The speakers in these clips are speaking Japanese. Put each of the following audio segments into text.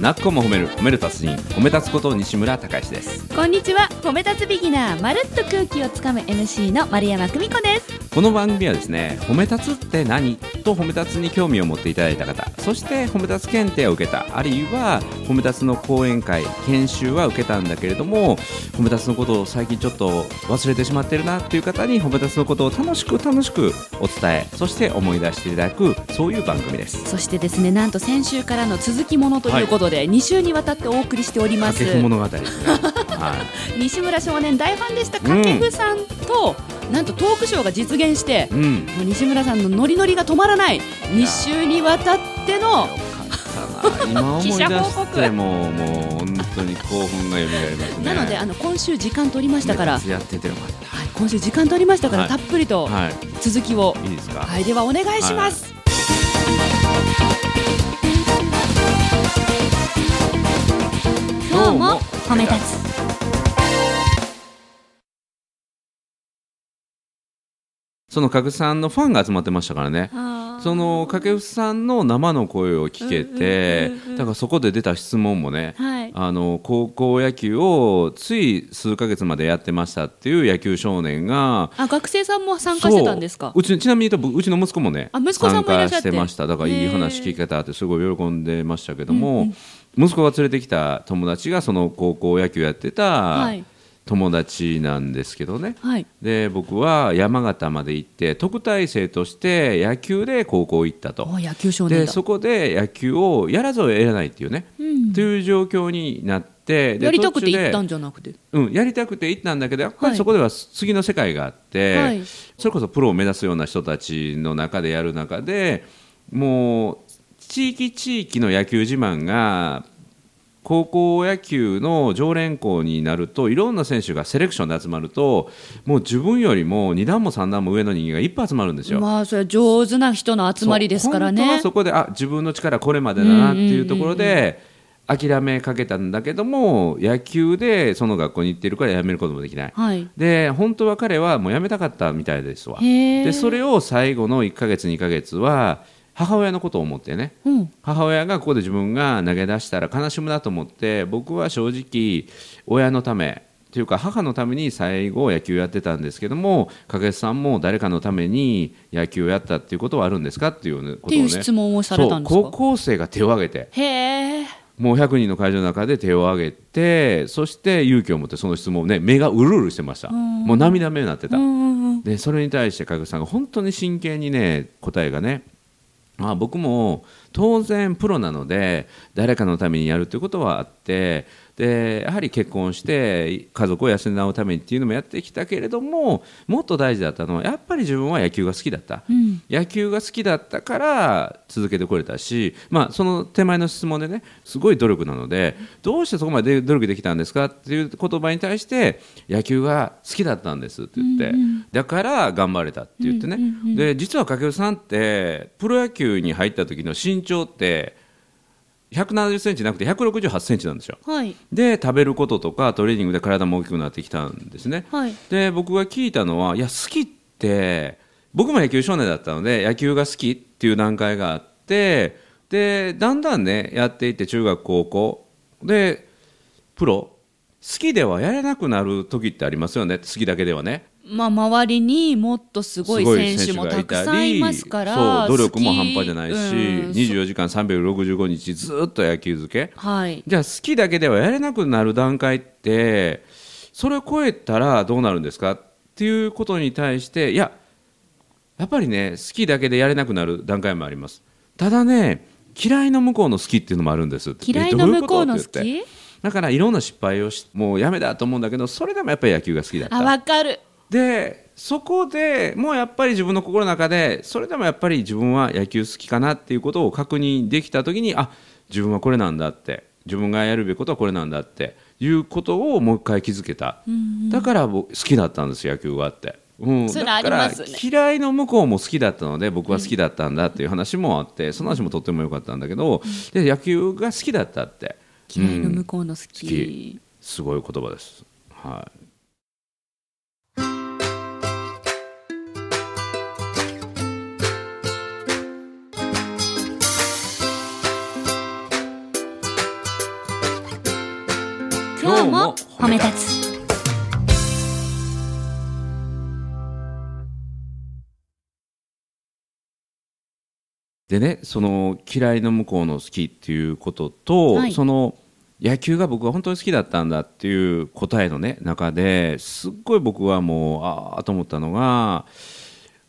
なっこも褒める褒める達人褒め立つこと西村孝之です。こんにちは褒め立つビギナーまるっと空気をつかむ MC の丸山久美子です。この番組はですね褒め立つって何？と褒め立つに興味を持っていただいた方そして褒め立つ検定を受けたあるいは褒め立つの講演会研修は受けたんだけれども褒め立つのことを最近ちょっと忘れてしまってるなっていう方に褒め立つのことを楽しく楽しくお伝えそして思い出していただくそういう番組です。そしてですねなんと先週からの続きものということで、2週にわたってお送りしております。掛布物語ですね、はい。西村少年大ファンでした。掛布さんと、なんとトークショーが実現して、うん、もう西村さんのノリノリが止まらない。2週にわたっての記者報告してももう本当に興奮が蘇りますね。なのであの今週時間取りましたから、やっててよかっはい、今週時間取りましたから、はい。たっぷりとたはい続きを、い。いですか、はい、ではお願いします。今褒め立つ。その掛布さんのファンが集まってましたからね。その掛布さんの生の声を聞けてうんうんうんうんだからそこで出た質問もねはい。あの高校野球をつい数ヶ月までやってましたっていう野球少年があ学生さんも参加してたんですか？そう。うちちなみに言うとうちの息子もねあ息子さんも参加してました。だからいい話聞けたってすごい喜んでましたけども、うんうん息子が連れてきた友達がその高校野球やってたはい。友達なんですけどね、はい。で僕は山形まで行って特待生として野球で高校行ったと。お野球少年だ。でそこで野球をやらざるを得ないっていうね、うん。という状況になってでやりたくて行ったんじゃなくて？うん、やりたくて行ったんだけどやっぱはい。りそこでは次の世界があって、はい。それこそプロを目指すような人たちの中でやる中でもう地域地域の野球自慢が高校野球の常連校になるといろんな選手がセレクションで集まるともう自分よりも2段も3段も上の人間がいっぱい集まるんですよ。まあそれは上手な人の集まりですからそう本当はねそこであ自分の力これまでだなっていうところで諦めかけたんだけども野球でその学校に行ってるから辞めることもできない。はいで本当は彼はもう辞めたかったみたいですわ。でそれを最後の1ヶ月2ヶ月は母親のことを思ってね。うん。母親がここで自分が投げ出したら悲しむなと思って僕は正直親のためというか母のために最後野球やってたんですけども掛布さんも誰かのために野球をやったっていうことはあるんですかっていうねことをね。っていう質問をされたんです高校生が手を挙げて。へえもう100人の会場の中で手を挙げてそして勇気を持ってその質問をね目がうるうるしてました。もう涙目になってた。でそれに対して掛布さんが本当に真剣にね答えがねまあ、僕も当然プロなので誰かのためにやるということはあってでやはり結婚して家族を養うためにっていうのもやってきたけれどももっと大事だったのはやっぱり自分は野球が好きだった、うん。野球が好きだったから続けてこれたし、まあ、その手前の質問でねすごい努力なのでどうしてそこまで努力できたんですかっていう言葉に対して野球が好きだったんですって言って、だから頑張れたって言ってね、で実は掛布さんってプロ野球に入った時の身長って170センチなくて168センチなんですよ。はい。で食べることとかトレーニングで体も大きくなってきたんですね。はい。で僕が聞いたのはいや好きって僕も野球少年だったので野球が好きっていう段階があってでだんだんねやっていって中学高校。でプロ。好きではやれなくなる時ってありますよね。好きだけではねまあ周りにもっとすごい選手もたくさんいますからそう努力も半端じゃないし、うん24時間365日ずっと野球漬け。はい。じゃあ好きだけではやれなくなる段階ってそれを超えたらどうなるんですかっていうことに対していややっぱりね好きだけでやれなくなる段階もあります。ただね嫌いの向こうの好きっていうのもあるんです嫌いの向こうの好きだからいろんな失敗をしもうやめだと思うんだけどそれでもやっぱり野球が好きだっあたわかるでそこでもうやっぱり自分の心の中でそれでもやっぱり自分は野球好きかなっていうことを確認できた時にあ自分はこれなんだって自分がやるべきことはこれなんだっていうことをもう一回気づけた、だから僕好きだったんです野球があって。うん、だから嫌いの向こうも好きだったので僕は好きだったんだっていう話もあって、その話もとっても良かったんだけど、で野球が好きだったって。嫌いの向うんこうの好き、好き。すごい言葉です。はい今日も褒め立つ。でねその嫌いの向こうの好きっていうことと、はい。その野球が僕は本当に好きだったんだっていう答えのね中ですっごい僕はもうああと思ったのが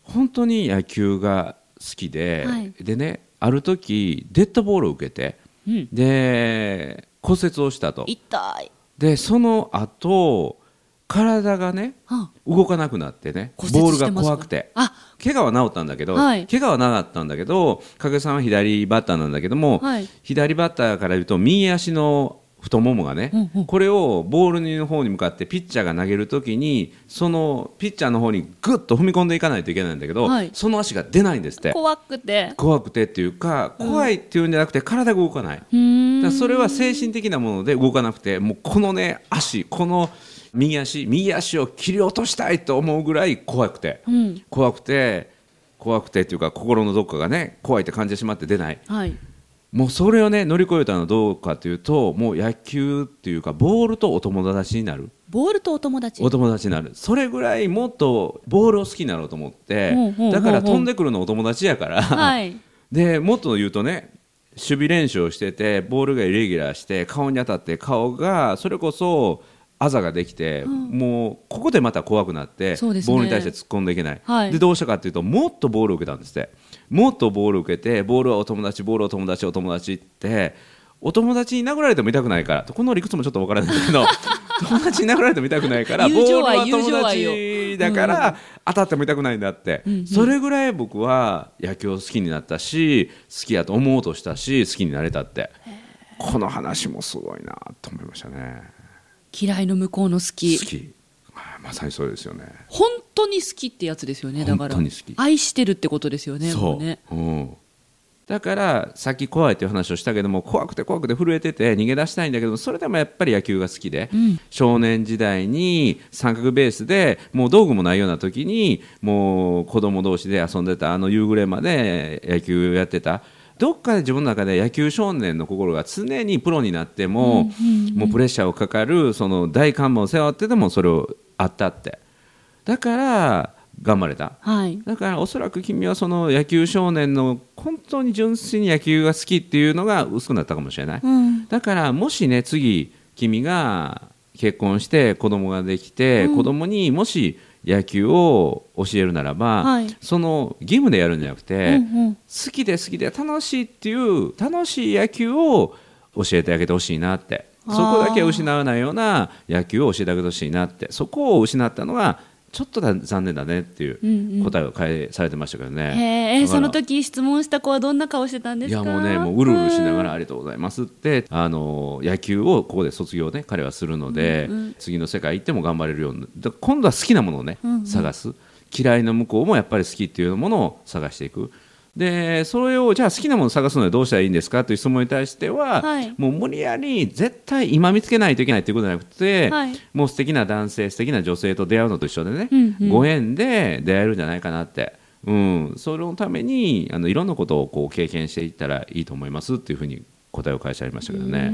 本当に野球が好きで、はい。でねある時デッドボールを受けてうん。で骨折をしたと。痛いでその後体がねあ。動かなくなってねボールが怖くて。あ。怪我は治ったんだけど、はい。怪我はなかったんだけど影さんは左バッターなんだけども、はい。左バッターから言うと右足の太ももがね、うんうん。これをボールの方に向かってピッチャーが投げるときにそのピッチャーの方にぐっと踏み込んでいかないといけないんだけど、はい。その足が出ないんですって。怖くて。怖くてっていうか怖いっていうんじゃなくて体が動かない、だそれは精神的なもので動かなくてもうこのね足この右足右足を切り落としたいと思うぐらい怖くて、うん。怖くて怖くてっていうか心のどっかがね怖いって感じてしまって出ない。はい。もうそれをね乗り越えたのはどうかというともう野球っていうかボールとお友達になる。ボールとお友達。お友達になる。それぐらいもっとボールを好きになろうと思ってだから飛んでくるのお友達やから、はい。でもっと言うとね守備練習をしててボールがイレギュラーして顔に当たって顔がそれこそあざができて、もうここでまた怖くなって、ね。ボールに対して突っ込んでいけない、はい。でどうしたかっていうともっとボールを受けたんですって。もっとボールを受けてボールはお友達ボールはお友達お友達ってお友達に殴られても痛くないからこの理屈もちょっとわからないけど 友達に殴られても痛くないからボールは愛友情だから、当たっても痛くないんだって、それぐらい僕は野球を好きになったし好きやと思おうとしたし好きになれたって。この話もすごいなと思いましたね。嫌いの向こうの好き。好き。はいまさにそうですよね。本当に好きってやつですよねだから。愛してるってことですよねもそう。ねうん、だからさっき怖いっていう話をしたけども怖くて怖くて震えてて逃げ出したいんだけどそれでもやっぱり野球が好きで、うん。少年時代に三角ベースでもう道具もないような時にもう子供同士で遊んでたあの夕暮れまで野球やってた。どっかで自分の中で野球少年の心が常にプロになっても、もうプレッシャーをかかるその大看板を背負ってでもそれをあったって。だから頑張れた。はい。だからおそらく君はその野球少年の本当に純粋に野球が好きっていうのが薄くなったかもしれない、うん。だからもしね次君が結婚して子供ができて、うん子供にもし野球を教えるならば、はい。その義務でやるんじゃなくて、うんうん。好きで好きで楽しいっていう楽しい野球を教えてあげてほしいなって。そこだけは失わないような野球を教えてあげてほしいなって。そこを失ったのがちょっとだ残念だねっていうんうん。う答えを変えされてましたけどね。へえだからその時質問した子はどんな顔してたんですか？いやもうねもううるうるしながらありがとうございますってあの野球をここで卒業ね彼はするので、うんうん次の世界行っても頑張れるように今度は好きなものをね、うんうん。探す。嫌いの向こうもやっぱり好きっていうものを探していくでそれをじゃあ好きなものを探すのはどうしたらいいんですかという質問に対しては、はい。もう無理やり絶対今見つけないといけないということじゃなくて、はい。もう素敵な男性素敵な女性と出会うのと一緒でね、うんうん。ご縁で出会えるんじゃないかなって、うん、そのためにあのいろんなことをこう経験していったらいいと思いますっていうふうに答えを返してありましたけどね。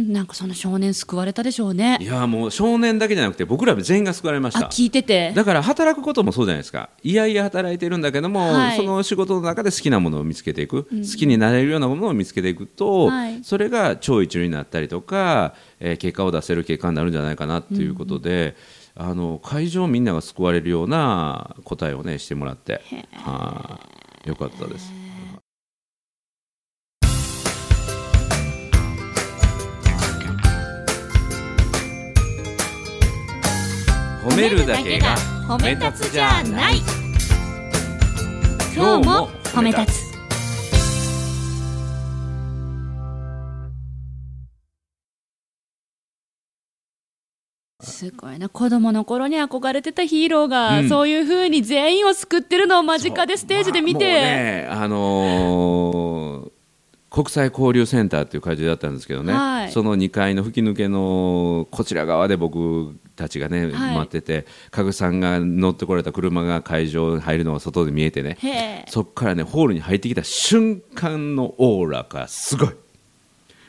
んなんかその少年救われたでしょうね。いやもう少年だけじゃなくて僕ら全員が救われました。あ聞いてて。だから働くこともそうじゃないですか。いやいや働いてるんだけども、はい。その仕事の中で好きなものを見つけていく、好きになれるようなものを見つけていくと、はい。それが超一流になったりとか、えー結果を出せる結果になるんじゃないかなっていうことで、あの会場みんなが救われるような答えをねしてもらって。はい。よかったです。褒めるだけが褒め立つじゃない。今日も褒め立つ。すごいな。子供の頃に憧れてたヒーローが、うん。そういう風に全員を救ってるのを間近でステージで見て、まあねあのー国際交流センターっていう会場だったんですけどね、はい。その2階の吹き抜けのこちら側で僕たちがね、はい。待ってて加具さんが乗ってこられた車が会場に入るのが外で見えてね。そこからねホールに入ってきた瞬間のオーラがすごい。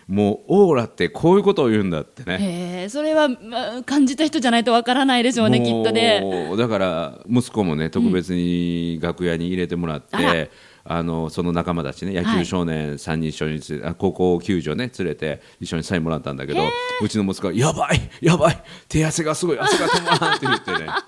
もうオーラってこういうことを言うんだってね。それは、まあ感じた人じゃないとわからないでしょうねきっとね。だから息子もね特別に楽屋に入れてもらって、あらあのその仲間たちね野球少年3人一緒に連れ、あ高校球場ね連れて一緒にサインもらったんだけどうちの息子が「やばいやばい手汗がすごい汗が止まらん」って言ってね。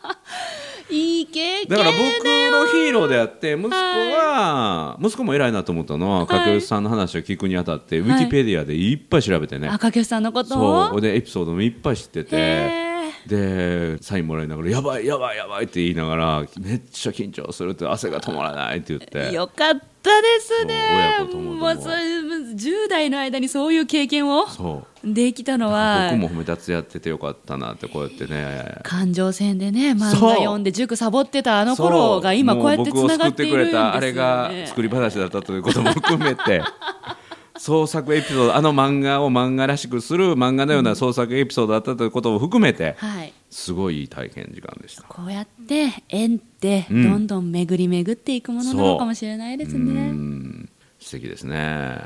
いい経験だから僕のヒーローであって息子は、息子も偉いなと思ったのは掛布さんの話を聞くにあたって、ウィキペディアでいっぱい調べてね、赤毛さんのことそう。でエピソードもいっぱい知ってて。へでサインもらいながら「やばいやばいやばい」って言いながら「めっちゃ緊張する」って汗が止まらないって言って。えよかったですね。親子ともども。もうそれ10代の間にそういう経験をできたのは。僕も褒め立つやっててよかったなってこうやってね。感情線でね漫画読んで塾サボってたあの頃が今こうやってつながっているんですよ、ね、僕を救ってくれたあれが作り話だったということも含めて創作エピソードあの漫画を漫画らしくする漫画のような創作エピソードだったということを含めてはいすごいいい体験時間でした。こうやって縁ってどうんんどん巡り巡っていくものなのかもしれないですうね、ん素敵ですね。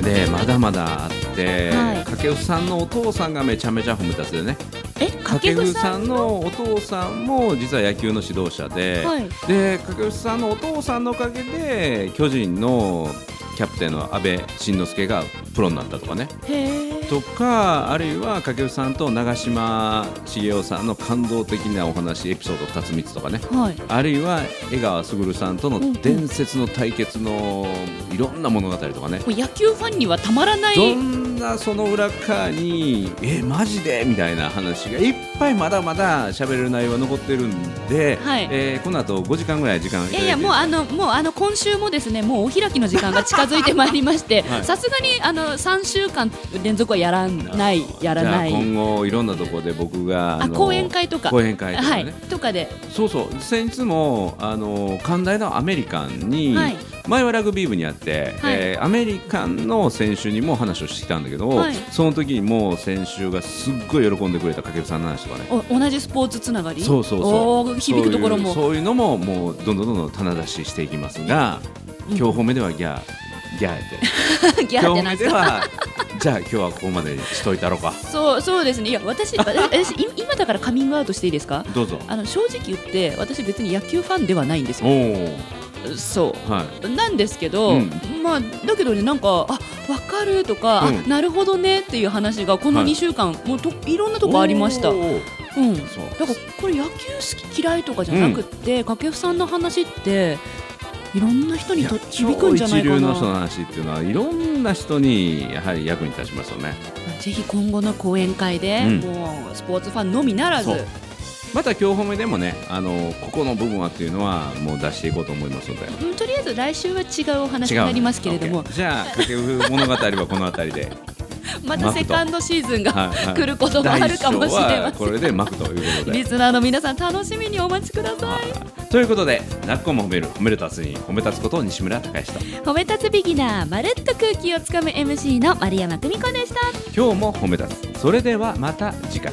でねまだまだあって、はい掛布さんのお父さんがめちゃめちゃ褒め立つでねえ掛布さんのお父さんも実は野球の指導者で、はい。で掛布さんのお父さんのおかげで巨人のキャプテンの阿部慎之介がプロになったとかね。とかあるいは掛布さんと長嶋茂雄さんの感動的なお話エピソード2つ3つとかね。はい。あるいは江川卓さんとのうんうん。伝説の対決のいろんな物語とかね。もう野球ファンにはたまらないどんなその裏側にえマジでみたいな話がいっぱいまだまだ喋れる内容が残ってるんで、はい。えーこの後5時間ぐらい時間をいいやいやもうあのもうあの今週もですねもうお開きの時間が近づいてまいりましてはい。さすがにあの3週間連続はやらないやらないじゃあ今後いろんなところで僕がのあ講演会とか。講演会とかね、はい。とかで。そうそう。先日もあの寛大なアメリカンに、はい前はラグビー部にあって、はい。えーアメリカンの選手にも話をしてきたんだけど、はい。その時にも選手がすっごい喜んでくれた掛布さんの話とかね。お同じスポーツつながり？そうそうそう。響くところも。そういうのももうどんどんどんどん棚出ししていきますが、今日褒めではギャー ギャーって。ギャーって今日褒めなんではじゃあ今日はここまでにしといたろうか。そうそうですね。いや私 私今だからカミングアウトしていいですか？どうぞ。あの正直言って私別に野球ファンではないんですおよ。おそう。はい。なんですけど、うん。まあだけどねなんかあわかるとか、うん。あなるほどねっていう話がこのはい。2週間、もうといろんなとこありました。おうん。ーそう。だからこれ野球好き嫌いとかじゃなくって、掛布さんの話っていろんな人にと響くんじゃないか超一流の人のな。話っていうのはいろんな人にやはり役に立ちますよね。ぜひ今後の講演会で、うん。もうスポーツファンのみならずまた今日褒めでもねあのここの部分はっていうのはもう出していこうと思いますので。うんとりあえず来週は違うお話になりますけれども。OK じゃあ掛布物語はこの辺りで。またセカンドシーズンが来ることもあるかもしれません。はこれで巻くということで。リスナーの皆さん楽しみにお待ちください。ということでなっこも褒める褒める達に褒め立つこと西村隆之と褒め立つビギナーまるっと空気をつかむ MC の丸山久美子でした。今日も褒め立つ。それではまた次回